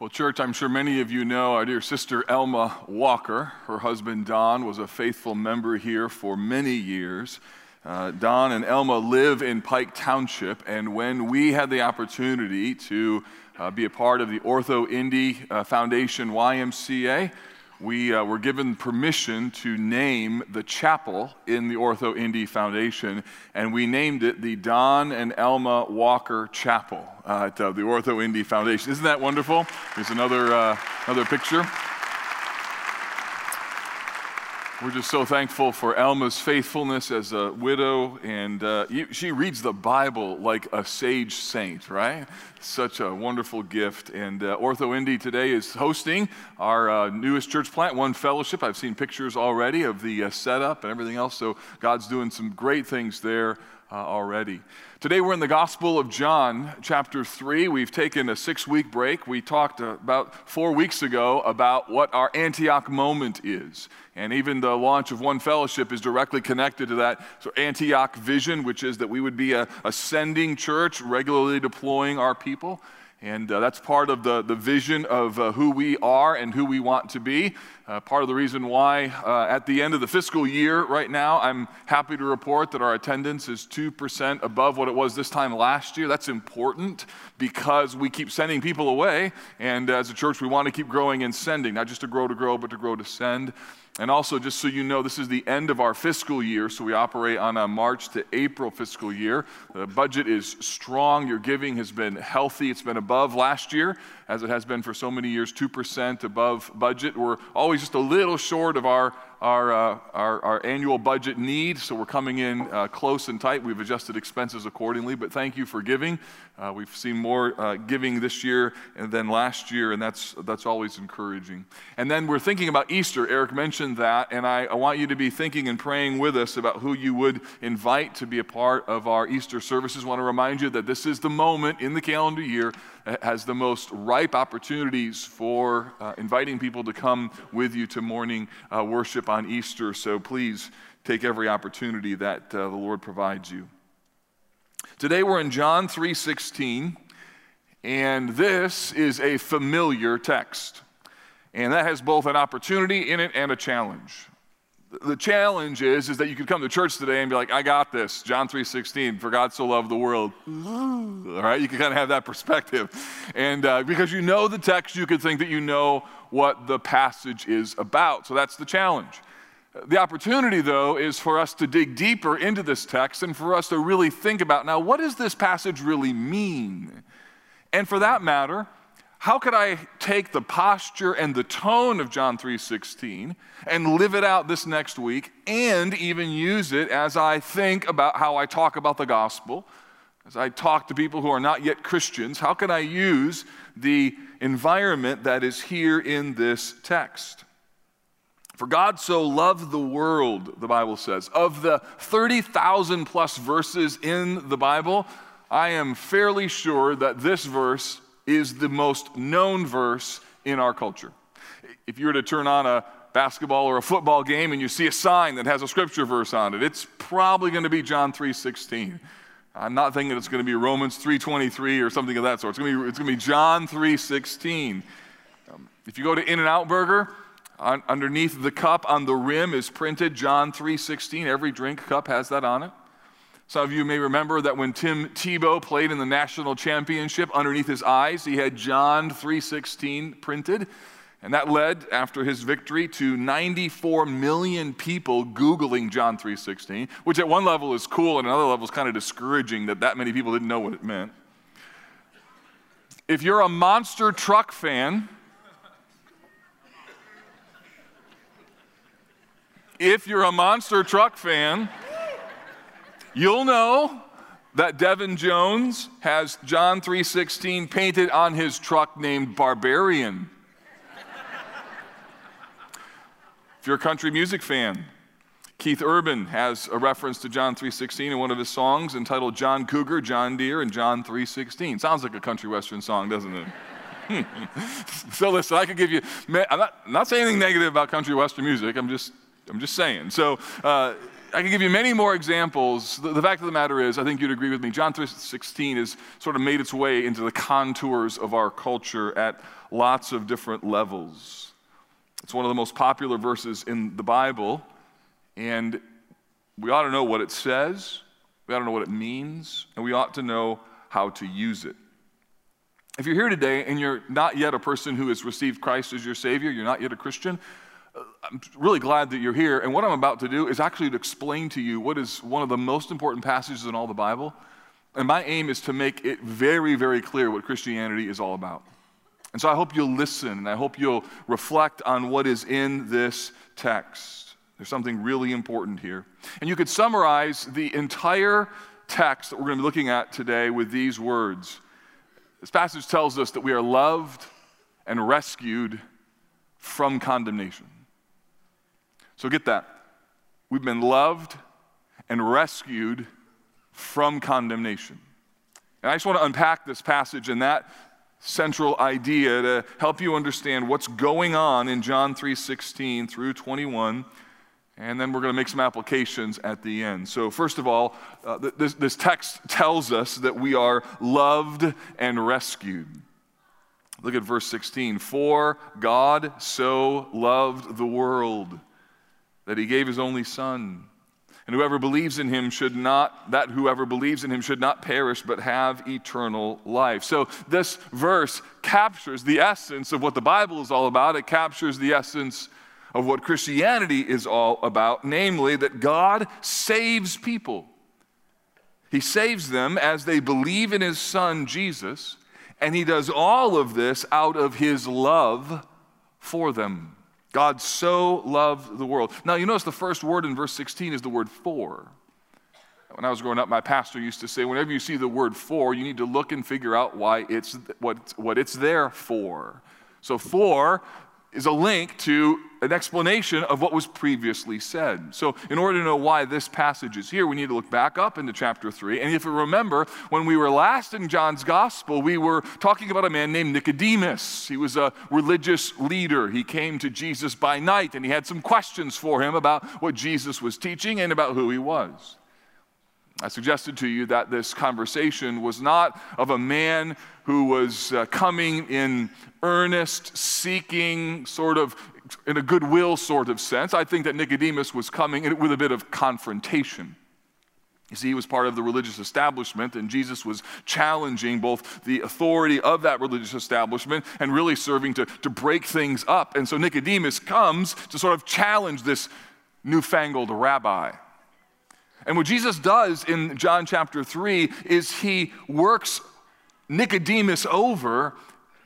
Well, church, I'm sure many of you know our dear sister Elma Walker. Her husband Don was a faithful member here for many years. Uh, Don and Elma live in Pike Township, and when we had the opportunity to uh, be a part of the Ortho Indy uh, Foundation YMCA, we uh, were given permission to name the chapel in the Ortho Indy Foundation, and we named it the Don and Elma Walker Chapel uh, at uh, the Ortho Indy Foundation. Isn't that wonderful? Here's another, uh, another picture. We're just so thankful for Alma's faithfulness as a widow, and uh, she reads the Bible like a sage saint, right? Such a wonderful gift. And uh, Ortho Indy today is hosting our uh, newest church plant, One Fellowship. I've seen pictures already of the uh, setup and everything else, so God's doing some great things there uh, already. Today we're in the Gospel of John, chapter 3. We've taken a six week break. We talked about four weeks ago about what our Antioch moment is. And even the launch of One Fellowship is directly connected to that so Antioch vision, which is that we would be a, a sending church, regularly deploying our people. And uh, that's part of the, the vision of uh, who we are and who we want to be. Uh, part of the reason why, uh, at the end of the fiscal year right now, I'm happy to report that our attendance is 2% above what it was this time last year. That's important because we keep sending people away. And as a church, we want to keep growing and sending, not just to grow to grow, but to grow to send. And also, just so you know, this is the end of our fiscal year, so we operate on a March to April fiscal year. The budget is strong. Your giving has been healthy. It's been above last year, as it has been for so many years, 2% above budget. We're always just a little short of our our, uh, our, our, annual budget need, so we're coming in uh, close and tight. We've adjusted expenses accordingly, but thank you for giving. Uh, we've seen more uh, giving this year than last year, and that's, that's always encouraging. And then we're thinking about Easter. Eric mentioned that, and I, I want you to be thinking and praying with us about who you would invite to be a part of our Easter services. I want to remind you that this is the moment in the calendar year has the most ripe opportunities for uh, inviting people to come with you to morning uh, worship on Easter. So please take every opportunity that uh, the Lord provides you. Today we're in John 3:16, and this is a familiar text. And that has both an opportunity in it and a challenge the challenge is, is that you could come to church today and be like, I got this. John 3.16, for God so loved the world. All right, you can kind of have that perspective. And uh, because you know the text, you could think that you know what the passage is about. So that's the challenge. The opportunity, though, is for us to dig deeper into this text and for us to really think about now, what does this passage really mean? And for that matter, how could I take the posture and the tone of John 3:16 and live it out this next week and even use it as I think about how I talk about the gospel? As I talk to people who are not yet Christians, how can I use the environment that is here in this text? For God so loved the world, the Bible says. Of the 30,000 plus verses in the Bible, I am fairly sure that this verse is the most known verse in our culture. If you were to turn on a basketball or a football game and you see a sign that has a scripture verse on it, it's probably going to be John 3:16. I'm not thinking it's going to be Romans 3:23 or something of that sort. It's going to be, it's going to be John 3:16. Um, if you go to In-N-Out Burger, on, underneath the cup on the rim is printed John 3:16. Every drink cup has that on it. Some of you may remember that when Tim Tebow played in the national championship, underneath his eyes, he had John 3:16 printed. And that led, after his victory, to 94 million people Googling John 3.16, which at one level is cool and another level is kind of discouraging that that many people didn't know what it meant. If you're a monster truck fan, if you're a monster truck fan, You'll know that Devin Jones has John 3:16 painted on his truck named Barbarian. if you're a country music fan, Keith Urban has a reference to John 3:16 in one of his songs entitled John Cougar, John Deere and John 3:16. Sounds like a country western song, doesn't it? so listen, I could give you. I'm not, I'm not saying anything negative about country western music. I'm just, I'm just saying. So uh, I can give you many more examples. The, the, fact of the matter is, I think you'd agree with me, John 3.16 has sort of made its way into the contours of our culture at lots of different levels. It's one of the most popular verses in the Bible, and we ought to know what it says, we ought to know what it means, and we ought to know how to use it. If you're here today and you're not yet a person who has received Christ as your Savior, you're not yet a Christian, I'm really glad that you're here. And what I'm about to do is actually to explain to you what is one of the most important passages in all the Bible. And my aim is to make it very, very clear what Christianity is all about. And so I hope you'll listen and I hope you'll reflect on what is in this text. There's something really important here. And you could summarize the entire text that we're going to be looking at today with these words. This passage tells us that we are loved and rescued from condemnation. So get that. We've been loved and rescued from condemnation. And I just want to unpack this passage and that central idea to help you understand what's going on in John 3:16 through 21 and then we're going to make some applications at the end. So, first of all, uh, this, this text tells us that we are loved and rescued. Look at verse 16. For God so loved the world that he gave his only son. And whoever believes in him should not, that whoever believes in him should not perish, but have eternal life. So this verse captures the essence of what the Bible is all about. It captures the essence of what Christianity is all about, namely that God saves people. He saves them as they believe in his son Jesus, and he does all of this out of his love for them. God so loved the world. Now, you notice the first word in verse 16 is the word for. When I was growing up, my pastor used to say, whenever you see the word for, you need to look and figure out why it's what, what it's there for. So, for is a link to an explanation of what was previously said. So, in order to know why this passage is here, we need to look back up into chapter 3. And if you remember, when we were last in John's gospel, we were talking about a man named Nicodemus. He was a religious leader. He came to Jesus by night, and he had some questions for him about what Jesus was teaching and about who he was. I suggested to you that this conversation was not of a man who was uh, coming in earnest, seeking, sort of in a goodwill sort of sense. I think that Nicodemus was coming with a bit of confrontation. You see, he was part of the religious establishment, and Jesus was challenging both the authority of that religious establishment and really serving to, to break things up. And so Nicodemus comes to sort of challenge this newfangled rabbi. And what Jesus does in John chapter 3 is he works Nicodemus over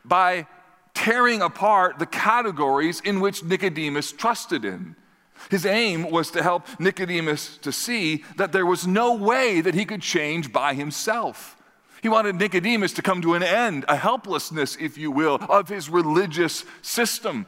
by tearing apart the categories in which Nicodemus trusted in. His aim was to help Nicodemus to see that there was no way that he could change by himself. He wanted Nicodemus to come to an end, a helplessness, if you will, of his religious system.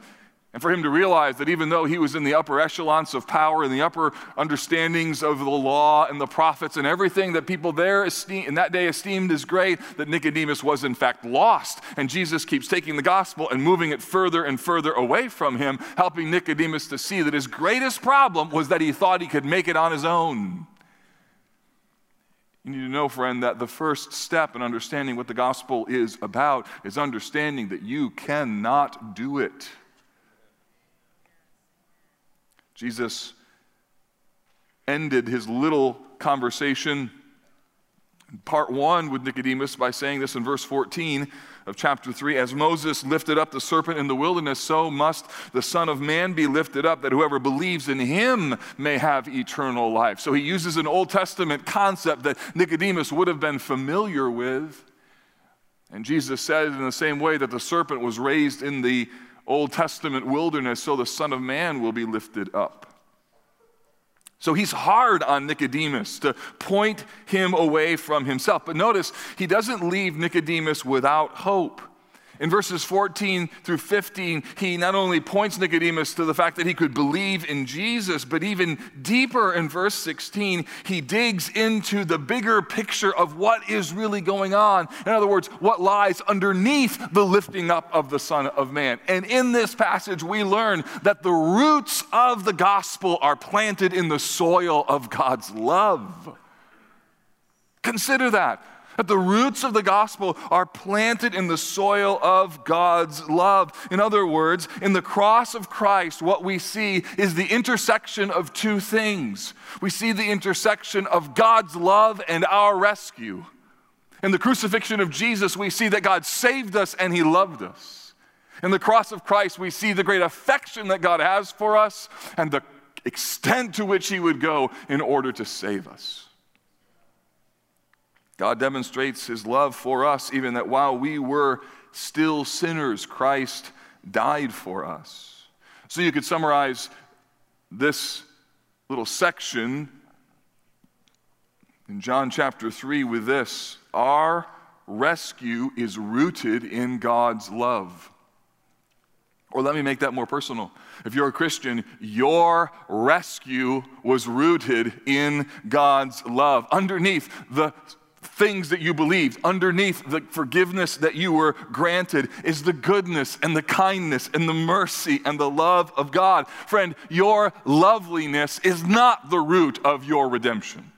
And for him to realize that even though he was in the upper echelons of power and the upper understandings of the law and the prophets and everything that people there esteem, in that day esteemed as great, that Nicodemus was in fact lost. And Jesus keeps taking the gospel and moving it further and further away from him, helping Nicodemus to see that his greatest problem was that he thought he could make it on his own. You need to know, friend, that the first step in understanding what the gospel is about is understanding that you cannot do it. Jesus ended his little conversation part one with Nicodemus by saying this in verse 14 of chapter 3 As Moses lifted up the serpent in the wilderness, so must the Son of Man be lifted up, that whoever believes in him may have eternal life. So he uses an Old Testament concept that Nicodemus would have been familiar with. And Jesus said in the same way that the serpent was raised in the Old Testament wilderness, so the Son of Man will be lifted up. So he's hard on Nicodemus to point him away from himself. But notice, he doesn't leave Nicodemus without hope. In verses 14 through 15, he not only points Nicodemus to the fact that he could believe in Jesus, but even deeper in verse 16, he digs into the bigger picture of what is really going on. In other words, what lies underneath the lifting up of the Son of Man. And in this passage, we learn that the roots of the gospel are planted in the soil of God's love. Consider that that the roots of the gospel are planted in the soil of God's love. In other words, in the cross of Christ, what we see is the intersection of two things. We see the intersection of God's love and our rescue. In the crucifixion of Jesus, we see that God saved us and He loved us. In the cross of Christ, we see the great affection that God has for us and the extent to which He would go in order to save us. God demonstrates his love for us, even that while we were still sinners, Christ died for us. So you could summarize this little section in John chapter 3 with this Our rescue is rooted in God's love. Or let me make that more personal. If you're a Christian, your rescue was rooted in God's love. Underneath the things that you believed, underneath the forgiveness that you were granted, is the goodness and the kindness and the mercy and the love of God. Friend, your loveliness is not the root of your redemption.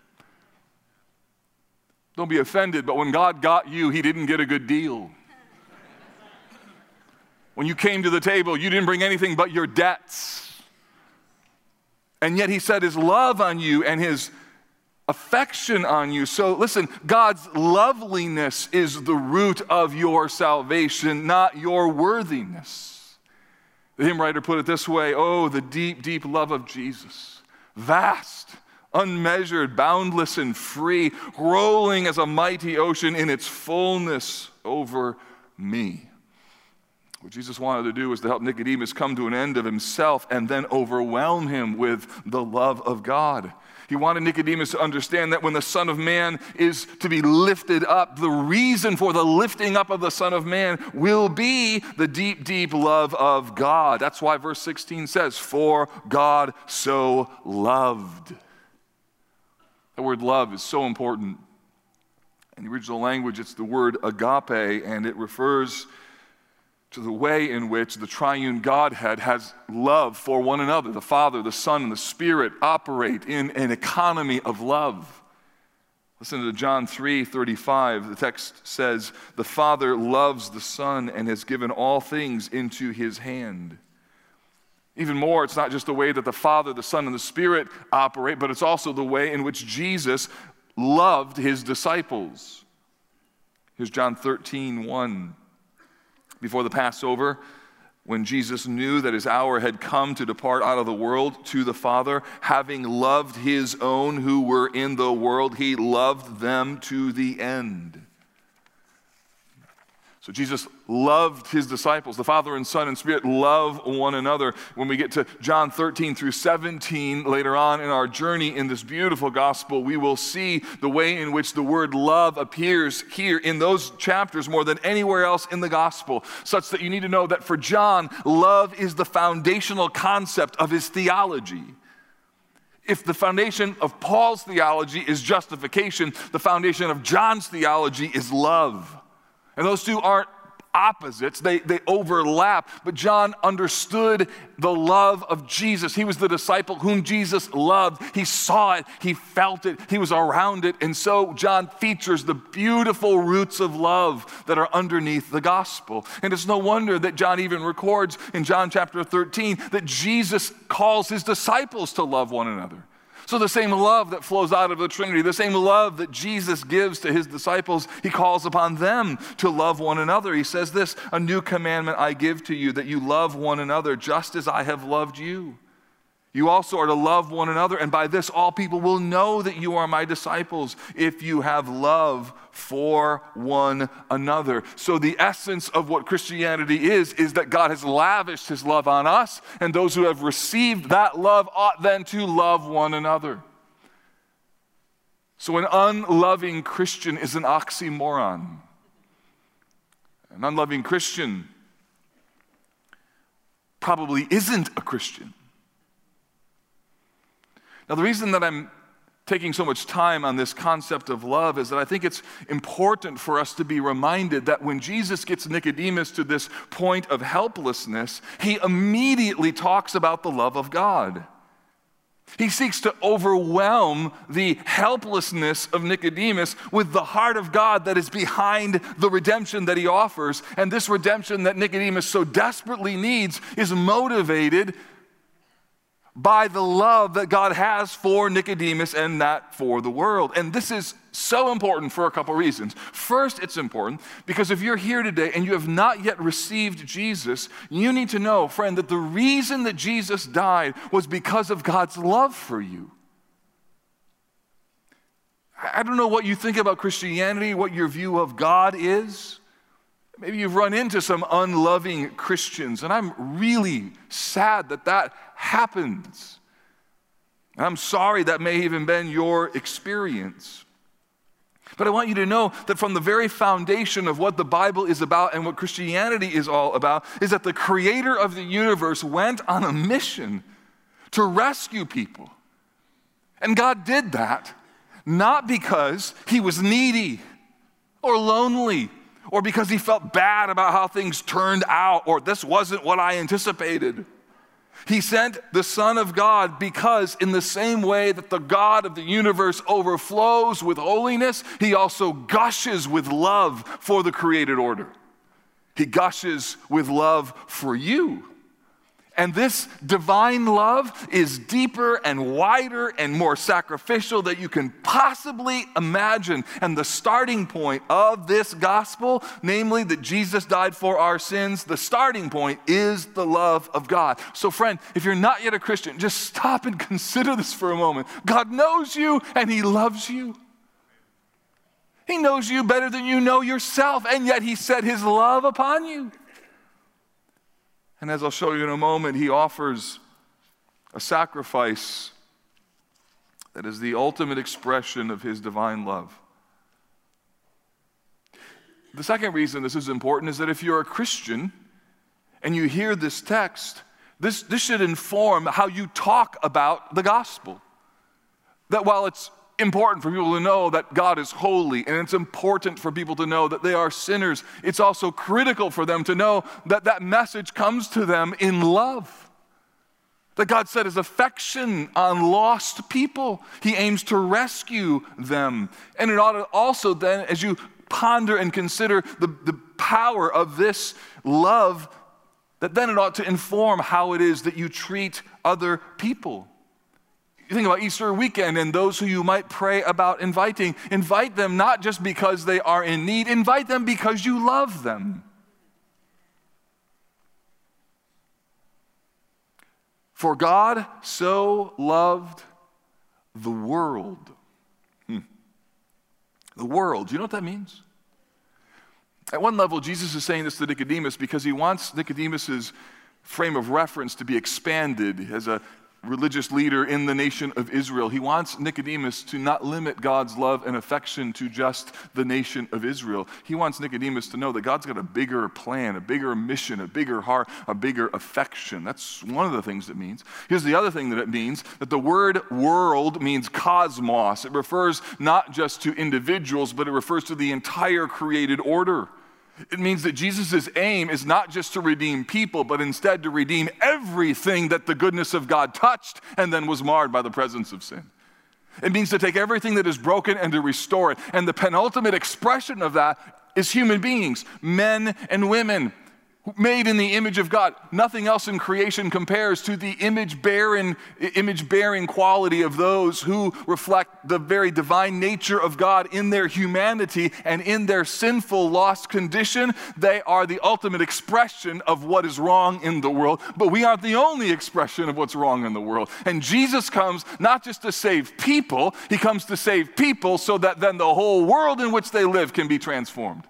Don't be offended, but when God got you, He didn't get a good deal. When you came to the table, you didn't bring anything but your debts. And yet He set His love on you and His affection on you. So listen, God's loveliness is the root of your salvation, not your worthiness. The hymn writer put it this way Oh, the deep, deep love of Jesus, vast, unmeasured, boundless, and free, rolling as a mighty ocean in its fullness over me. What Jesus wanted to do was to help Nicodemus come to an end of himself and then overwhelm him with the love of God. He wanted Nicodemus to understand that when the Son of Man is to be lifted up, the reason for the lifting up of the Son of Man will be the deep, deep love of God. That's why verse 16 says, For God so loved. The word love is so important. In the original language, it's the word agape, and it refers to the way in which the triune Godhead has love for one another. The Father, the Son, and the Spirit operate in an economy of love. Listen to John 3 35. The text says, The Father loves the Son and has given all things into his hand. Even more, it's not just the way that the Father, the Son, and the Spirit operate, but it's also the way in which Jesus loved his disciples. Here's John 13 1 before the Passover, when Jesus knew that his hour had come to depart out of the world to the Father, having loved his own who were in the world, he loved them to the end. So Jesus loved his disciples. The Father and Son and Spirit love one another. When we get to John 13 through 17 later on in our journey in this beautiful gospel, we will see the way in which the word love appears here in those chapters more than anywhere else in the gospel, such that you need to know that for John, love is the foundational concept of his theology. If the foundation of Paul's theology is justification, the foundation of John's theology is love. And those two aren't opposites, they, they overlap. But John understood the love of Jesus. He was the disciple whom Jesus loved. He saw it, he felt it, he was around it. And so John features the beautiful roots of love that are underneath the gospel. And it's no wonder that John even records in John chapter 13 that Jesus calls his disciples to love one another. So, the same love that flows out of the Trinity, the same love that Jesus gives to his disciples, he calls upon them to love one another. He says this A new commandment I give to you, that you love one another just as I have loved you. You also are to love one another, and by this all people will know that you are my disciples if you have love for one another. So, the essence of what Christianity is, is that God has lavished his love on us, and those who have received that love ought then to love one another. So, an unloving Christian is an oxymoron. An unloving Christian probably isn't a Christian. Now, the reason that I'm taking so much time on this concept of love is that I think it's important for us to be reminded that when Jesus gets Nicodemus to this point of helplessness, he immediately talks about the love of God. He seeks to overwhelm the helplessness of Nicodemus with the heart of God that is behind the redemption that he offers. And this redemption that Nicodemus so desperately needs is motivated by the love that God has for Nicodemus and that for the world. And this is so important for a couple reasons. First, it's important because if you're here today and you have not yet received Jesus, you need to know, friend, that the reason that Jesus died was because of God's love for you. I don't know what you think about Christianity, what your view of God is. Maybe you've run into some unloving Christians, and I'm really sad that that happens. And I'm sorry that may even been your experience. But I want you to know that from the very foundation of what the Bible is about and what Christianity is all about is that the creator of the universe went on a mission to rescue people. And God did that not because he was needy or lonely or because he felt bad about how things turned out, or this wasn't what I anticipated. He sent the Son of God because, in the same way that the God of the universe overflows with holiness, he also gushes with love for the created order. He gushes with love for you. And this divine love is deeper and wider and more sacrificial than you can possibly imagine. And the starting point of this gospel, namely that Jesus died for our sins, the starting point is the love of God. So, friend, if you're not yet a Christian, just stop and consider this for a moment. God knows you and He loves you. He knows you better than you know yourself, and yet He set His love upon you. And as I'll show you in a moment, he offers a sacrifice that is the ultimate expression of his divine love. The second reason this is important is that if you're a Christian and you hear this text, this, this should inform how you talk about the gospel. That while it's important for people to know that God is holy, and it's important for people to know that they are sinners. It's also critical for them to know that that message comes to them in love. That God set his affection on lost people. He aims to rescue them. And it ought to also then, as you ponder and consider the, the power of this love, that then it ought to inform how it is that you treat other people. You think about Easter weekend and those who you might pray about inviting. Invite them not just because they are in need, invite them because you love them. For God so loved the world. Hmm. The world. Do you know what that means? At one level, Jesus is saying this to Nicodemus because he wants Nicodemus's frame of reference to be expanded as a religious leader in the nation of Israel. He wants Nicodemus to not limit God's love and affection to just the nation of Israel. He wants Nicodemus to know that God's got a bigger plan, a bigger mission, a bigger heart, a bigger affection. That's one of the things it means. Here's the other thing that it means that the word world means cosmos. It refers not just to individuals, but it refers to the entire created order. It means that Jesus' aim is not just to redeem people, but instead to redeem everything that the goodness of God touched and then was marred by the presence of sin. It means to take everything that is broken and to restore it. And the penultimate expression of that is human beings, men and women made in the image of God. Nothing else in creation compares to the image bearing, image bearing quality of those who reflect the very divine nature of God in their humanity and in their sinful, lost condition. They are the ultimate expression of what is wrong in the world, but we aren't the only expression of what's wrong in the world. And Jesus comes not just to save people, He comes to save people so that then the whole world in which they live can be transformed.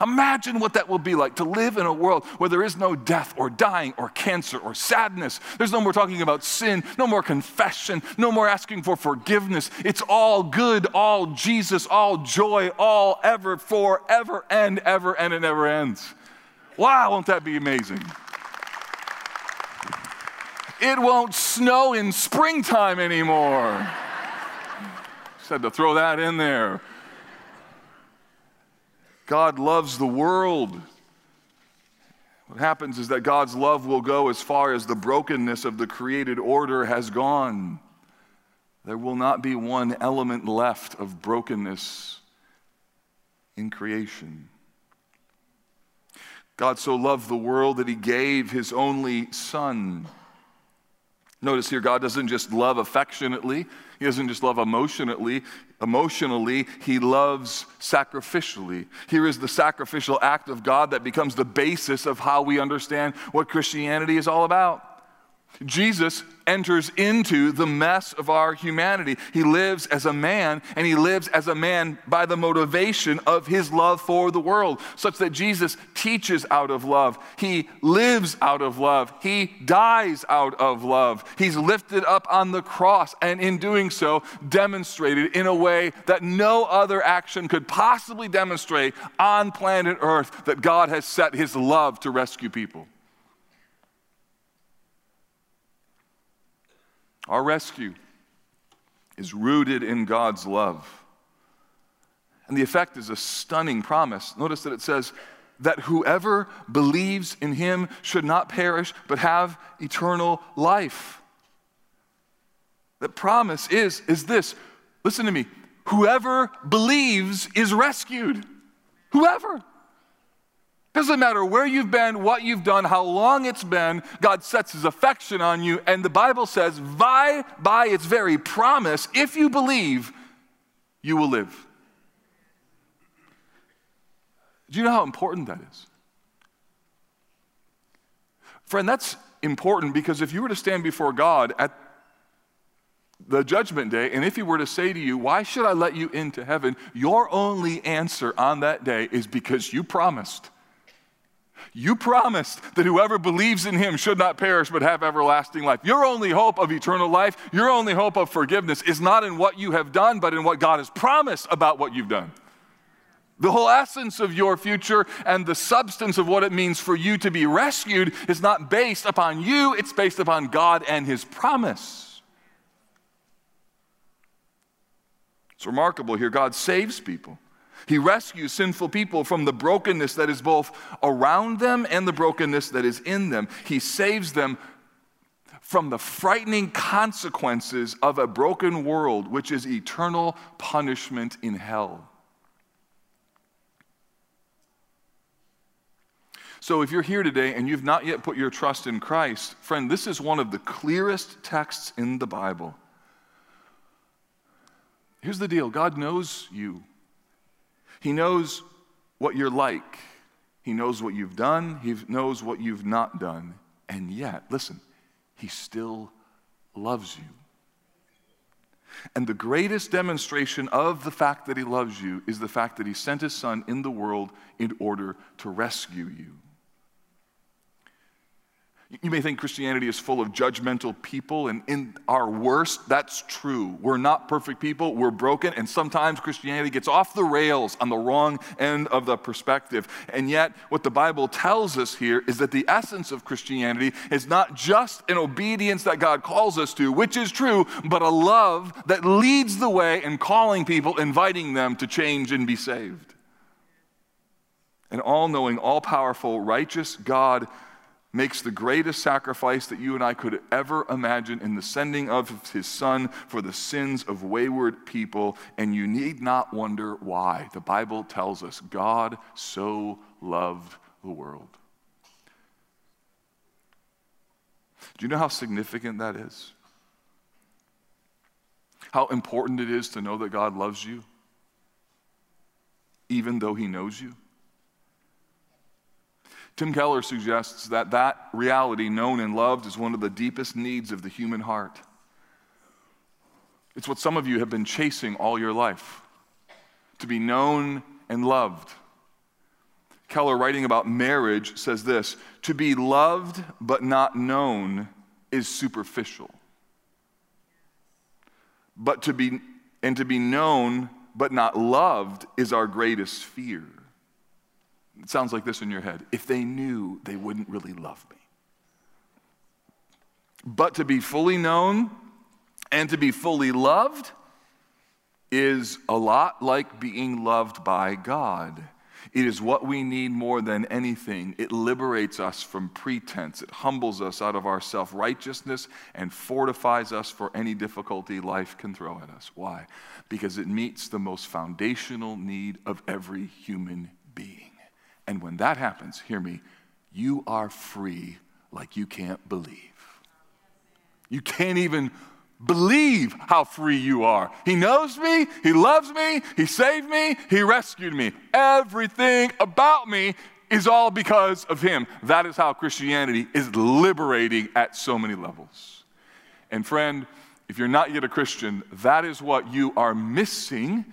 Imagine what that will be like to live in a world where there is no death or dying or cancer or sadness. There's no more talking about sin, no more confession, no more asking for forgiveness. It's all good, all Jesus, all joy, all ever, forever and ever, and it never ends. Wow, won't that be amazing? It won't snow in springtime anymore. Just had to throw that in there. God loves the world. What happens is that God's love will go as far as the brokenness of the created order has gone. There will not be one element left of brokenness in creation. God so loved the world that he gave his only Son. Notice here, God doesn't just love affectionately, he doesn't just love emotionally, emotionally, he loves sacrificially. Here is the sacrificial act of God that becomes the basis of how we understand what Christianity is all about. Jesus enters into the mess of our humanity. He lives as a man, and he lives as a man by the motivation of his love for the world, such that Jesus teaches out of love. He lives out of love. He dies out of love. He's lifted up on the cross, and in doing so, demonstrated in a way that no other action could possibly demonstrate on planet Earth that God has set his love to rescue people. Our rescue is rooted in God's love. And the effect is a stunning promise. Notice that it says that whoever believes in him should not perish, but have eternal life. The promise is, is this listen to me whoever believes is rescued. Whoever. Doesn't matter where you've been, what you've done, how long it's been, God sets his affection on you. And the Bible says, by, by its very promise, if you believe, you will live. Do you know how important that is? Friend, that's important because if you were to stand before God at the judgment day, and if he were to say to you, Why should I let you into heaven? Your only answer on that day is because you promised. You promised that whoever believes in him should not perish but have everlasting life. Your only hope of eternal life, your only hope of forgiveness is not in what you have done, but in what God has promised about what you've done. The whole essence of your future and the substance of what it means for you to be rescued is not based upon you, it's based upon God and His promise. It's remarkable here. God saves people. He rescues sinful people from the brokenness that is both around them and the brokenness that is in them. He saves them from the frightening consequences of a broken world, which is eternal punishment in hell. So, if you're here today and you've not yet put your trust in Christ, friend, this is one of the clearest texts in the Bible. Here's the deal God knows you. He knows what you're like. He knows what you've done. He knows what you've not done. And yet, listen, He still loves you. And the greatest demonstration of the fact that He loves you is the fact that He sent His Son in the world in order to rescue you. You may think Christianity is full of judgmental people, and in our worst, that's true. We're not perfect people, we're broken, and sometimes Christianity gets off the rails on the wrong end of the perspective. And yet, what the Bible tells us here is that the essence of Christianity is not just an obedience that God calls us to, which is true, but a love that leads the way in calling people, inviting them to change and be saved. An all knowing, all powerful, righteous God makes the greatest sacrifice that you and I could ever imagine in the sending of his son for the sins of wayward people, and you need not wonder why. The Bible tells us God so loved the world. Do you know how significant that is? How important it is to know that God loves you, even though he knows you? Tim Keller suggests that that reality, known and loved, is one of the deepest needs of the human heart. It's what some of you have been chasing all your life to be known and loved. Keller, writing about marriage, says this To be loved but not known is superficial. But to be, and to be known but not loved is our greatest fear. It sounds like this in your head. If they knew, they wouldn't really love me. But to be fully known and to be fully loved is a lot like being loved by God. It is what we need more than anything. It liberates us from pretense. It humbles us out of our self righteousness and fortifies us for any difficulty life can throw at us. Why? Because it meets the most foundational need of every human being. And when that happens, hear me, you are free like you can't believe. You can't even believe how free you are. He knows me, He loves me, He saved me, He rescued me. Everything about me is all because of Him. That is how Christianity is liberating at so many levels. And friend, if you're not yet a Christian, that is what you are missing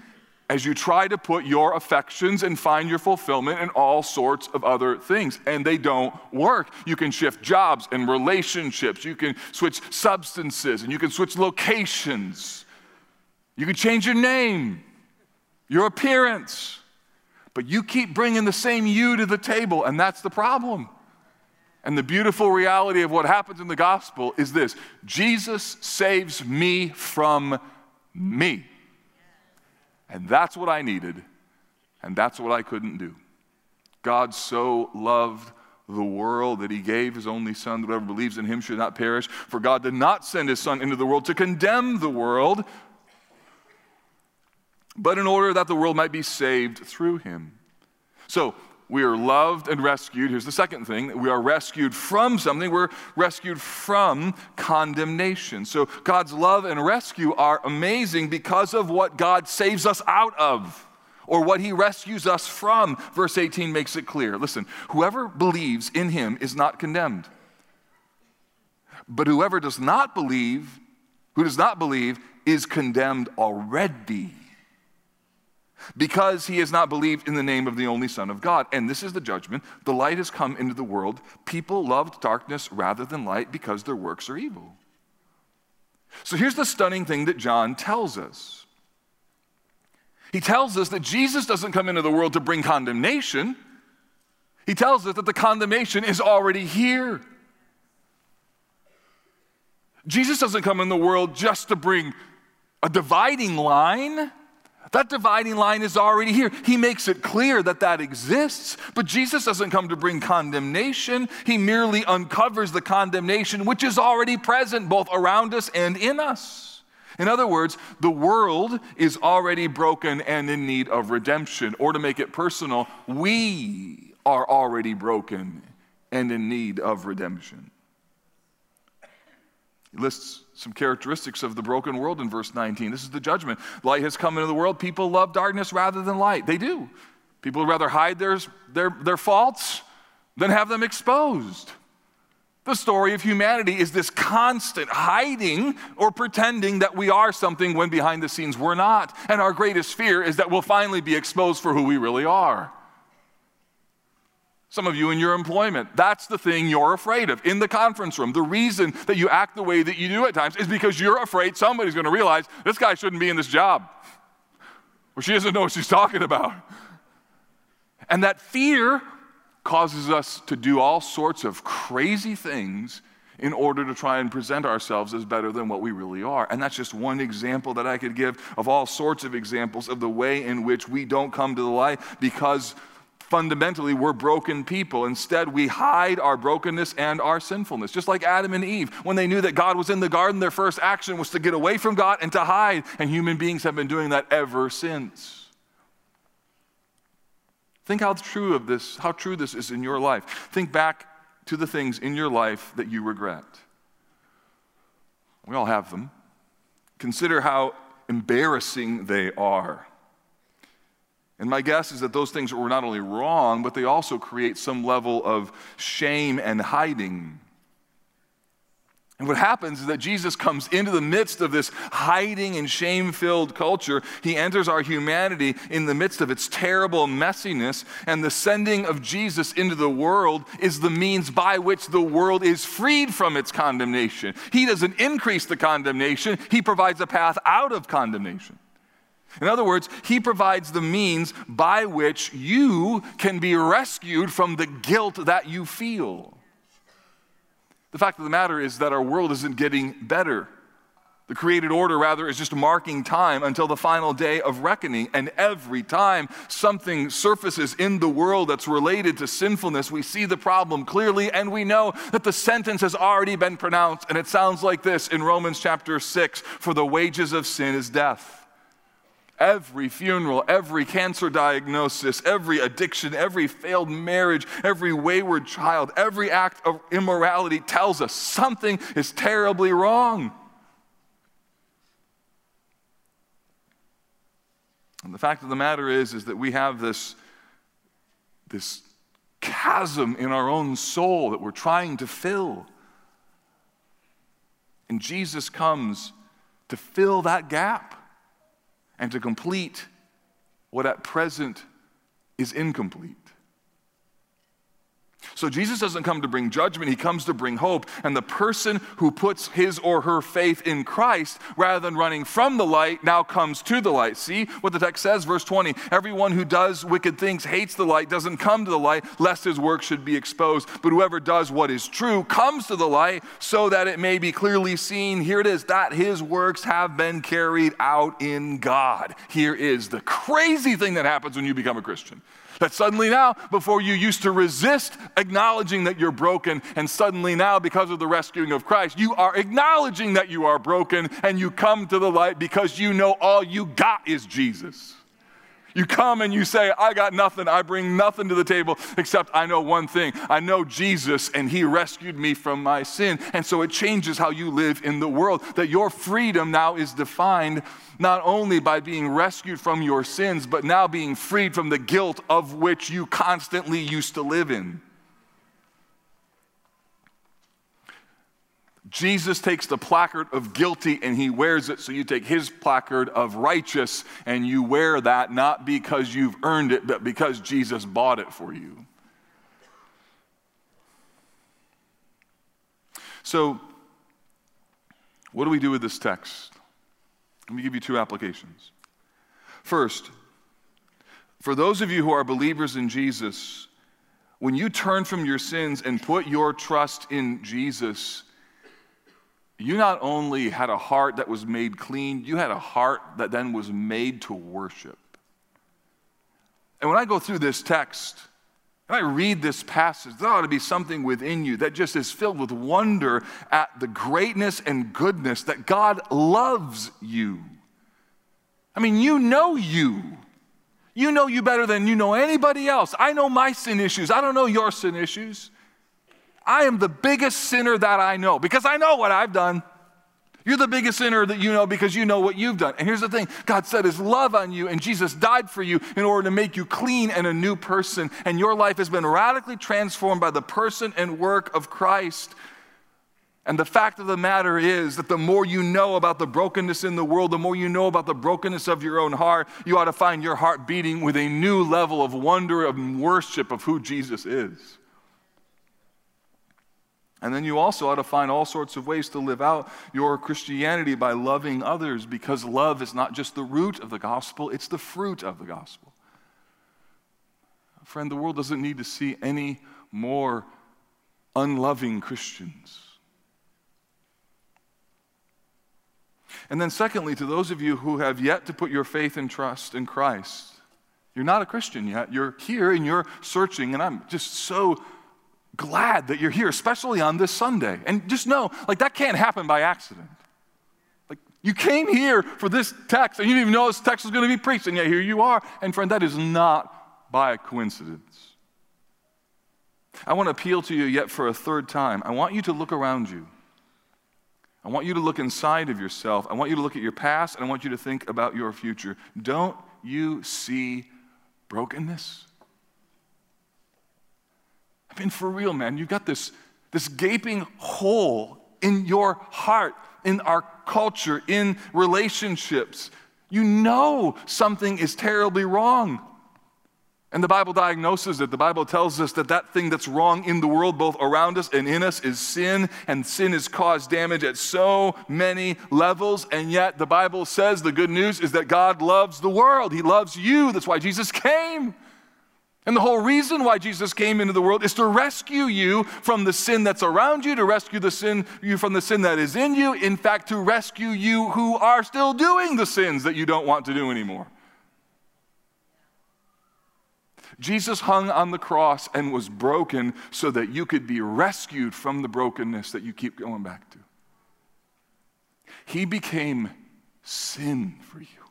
as you try to put your affections and find your fulfillment in all sorts of other things. And they don't work. You can shift jobs and relationships, you can switch substances, and you can switch locations. You can change your name, your appearance. But you keep bringing the same you to the table, and that's the problem. And the beautiful reality of what happens in the gospel is this Jesus saves me from me. And that's what I needed, and that's what I couldn't do. God so loved the world that he gave his only son that whoever believes in him should not perish for god did not send his son into the world to condemn the world but in order that the world might be saved through him so we are loved and rescued. Here's the second thing we are rescued from something. We're rescued from condemnation. So God's love and rescue are amazing because of what God saves us out of or what he rescues us from. Verse 18 makes it clear. Listen, whoever believes in him is not condemned. But whoever does not believe, who does not believe, is condemned already because he has not believed in the name of the only Son of God. And this is the judgment. The light has come into the world. People loved darkness rather than light because their works are evil. So here's the stunning thing that John tells us. He tells us that Jesus doesn't come into the world to bring condemnation. He tells us that the condemnation is already here. Jesus doesn't come in the world just to bring a dividing line. That dividing line is already here. He makes it clear that that exists. But Jesus doesn't come to bring condemnation, He merely uncovers the condemnation which is already present both around us and in us. In other words, the world is already broken and in need of redemption. Or to make it personal, we are already broken and in need of redemption. He lists some characteristics of the broken world in verse 19. This is the judgment. Light has come into the world. People love darkness rather than light. They do. People would rather hide their, their, their faults than have them exposed. The story of humanity is this constant hiding or pretending that we are something when behind the scenes we're not. And our greatest fear is that we'll finally be exposed for who we really are. Some of you in your employment, that's the thing you're afraid of in the conference room. The reason that you act the way that you do at times is because you're afraid somebody's going to realize this guy shouldn't be in this job or she doesn't know what she's talking about. And that fear causes us to do all sorts of crazy things in order to try and present ourselves as better than what we really are. And that's just one example that I could give of all sorts of examples of the way in which we don't come to the light because fundamentally we're broken people. Instead, we hide our brokenness and our sinfulness. Just like Adam and Eve, when they knew that God was in the garden, their first action was to get away from God and to hide. And human beings have been doing that ever since. Think how true of this, how true this is in your life. Think back to the things in your life that you regret. We all have them. Consider how embarrassing they are. And my guess is that those things were not only wrong, but they also create some level of shame and hiding. And what happens is that Jesus comes into the midst of this hiding and shame filled culture. He enters our humanity in the midst of its terrible messiness. And the sending of Jesus into the world is the means by which the world is freed from its condemnation. He doesn't increase the condemnation, He provides a path out of condemnation. In other words, He provides the means by which you can be rescued from the guilt that you feel. The fact of the matter is that our world isn't getting better. The created order, rather, is just marking time until the final day of reckoning. And every time something surfaces in the world that's related to sinfulness, we see the problem clearly and we know that the sentence has already been pronounced. And it sounds like this in Romans chapter 6 For the wages of sin is death. Every funeral, every cancer diagnosis, every addiction, every failed marriage, every wayward child, every act of immorality tells us something is terribly wrong. And the fact of the matter is, is that we have this, this chasm in our own soul that we're trying to fill. And Jesus comes to fill that gap and to complete what at present is incomplete. So Jesus doesn't come to bring judgment, he comes to bring hope. And the person who puts his or her faith in Christ rather than running from the light now comes to the light. See what the text says, verse 20. Everyone who does wicked things hates the light, doesn't come to the light, lest his work should be exposed. But whoever does what is true comes to the light so that it may be clearly seen. Here it is, that his works have been carried out in God. Here is the crazy thing that happens when you become a Christian. That suddenly now, before you used to resist acknowledging that you're broken, and suddenly now, because of the rescuing of Christ, you are acknowledging that you are broken and you come to the light because you know all you got is Jesus. You come and you say, I got nothing. I bring nothing to the table except I know one thing. I know Jesus and he rescued me from my sin. And so it changes how you live in the world. That your freedom now is defined not only by being rescued from your sins, but now being freed from the guilt of which you constantly used to live in. Jesus takes the placard of guilty and he wears it, so you take his placard of righteous and you wear that not because you've earned it, but because Jesus bought it for you. So, what do we do with this text? Let me give you two applications. First, for those of you who are believers in Jesus, when you turn from your sins and put your trust in Jesus, you not only had a heart that was made clean, you had a heart that then was made to worship. And when I go through this text, and I read this passage, there ought to be something within you that just is filled with wonder at the greatness and goodness that God loves you. I mean, you know you. You know you better than you know anybody else. I know my sin issues. I don't know your sin issues. I am the biggest sinner that I know because I know what I've done. You're the biggest sinner that you know because you know what you've done. And here's the thing God set his love on you, and Jesus died for you in order to make you clean and a new person. And your life has been radically transformed by the person and work of Christ. And the fact of the matter is that the more you know about the brokenness in the world, the more you know about the brokenness of your own heart, you ought to find your heart beating with a new level of wonder and worship of who Jesus is. And then you also ought to find all sorts of ways to live out your Christianity by loving others because love is not just the root of the gospel, it's the fruit of the gospel. Friend, the world doesn't need to see any more unloving Christians. And then, secondly, to those of you who have yet to put your faith and trust in Christ, you're not a Christian yet. You're here and you're searching, and I'm just so glad that you're here, especially on this Sunday. And just know, like, that can't happen by accident. Like, you came here for this text, and you didn't even know this text was going to be preached, and yet here you are. And friend, that is not by coincidence. I want to appeal to you yet for a third time. I want you to look around you. I want you to look inside of yourself. I want you to look at your past, and I want you to think about your future. Don't you see brokenness? I mean, for real, man, you've got this, this gaping hole in your heart, in our culture, in relationships. You know something is terribly wrong. And the Bible diagnoses it. The Bible tells us that that thing that's wrong in the world, both around us and in us, is sin, and sin has caused damage at so many levels. And yet, the Bible says the good news is that God loves the world. He loves you. That's why Jesus came. And the whole reason why Jesus came into the world is to rescue you from the sin that's around you, to rescue the sin you from the sin that is in you. In fact, to rescue you who are still doing the sins that you don't want to do anymore. Jesus hung on the cross and was broken so that you could be rescued from the brokenness that you keep going back to. He became sin for you.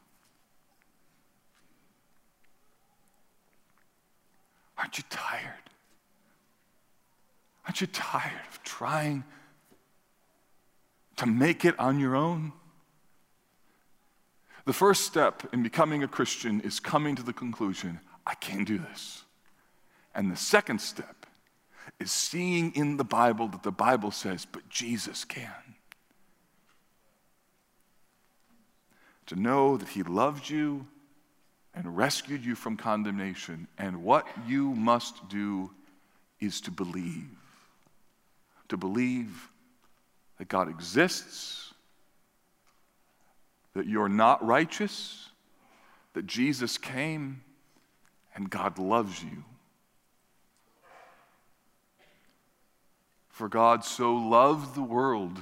Aren't you tired? Aren't you tired of trying to make it on your own? The first step in becoming a Christian is coming to the conclusion I can't do this. And the second step is seeing in the Bible that the Bible says, but Jesus can. To know that He loved you and rescued you from condemnation, and what you must do is to believe. To believe that God exists, that you're not righteous, that Jesus came and God loves you. For God so loved the world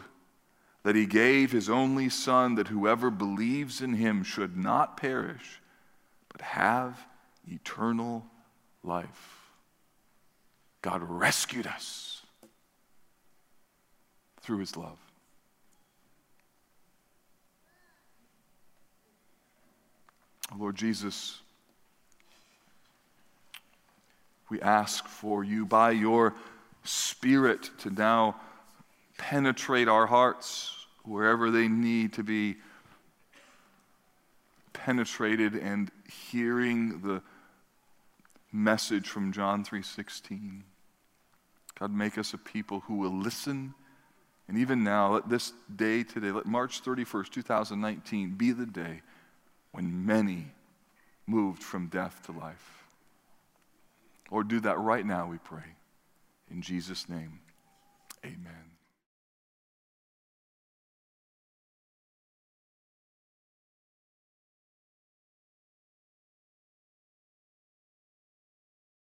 that he gave his only Son, that whoever believes in him should not perish, have eternal life. God rescued us through his love. Lord Jesus, We ask for you by your Spirit to now penetrate our hearts wherever they need to be penetrated and hearing the message from John 3:16. God make us a people who will listen and even now let this day today let March 31st 2019 be the day when many moved from death to life. Or do that right now, we pray. In Jesus' name, amen.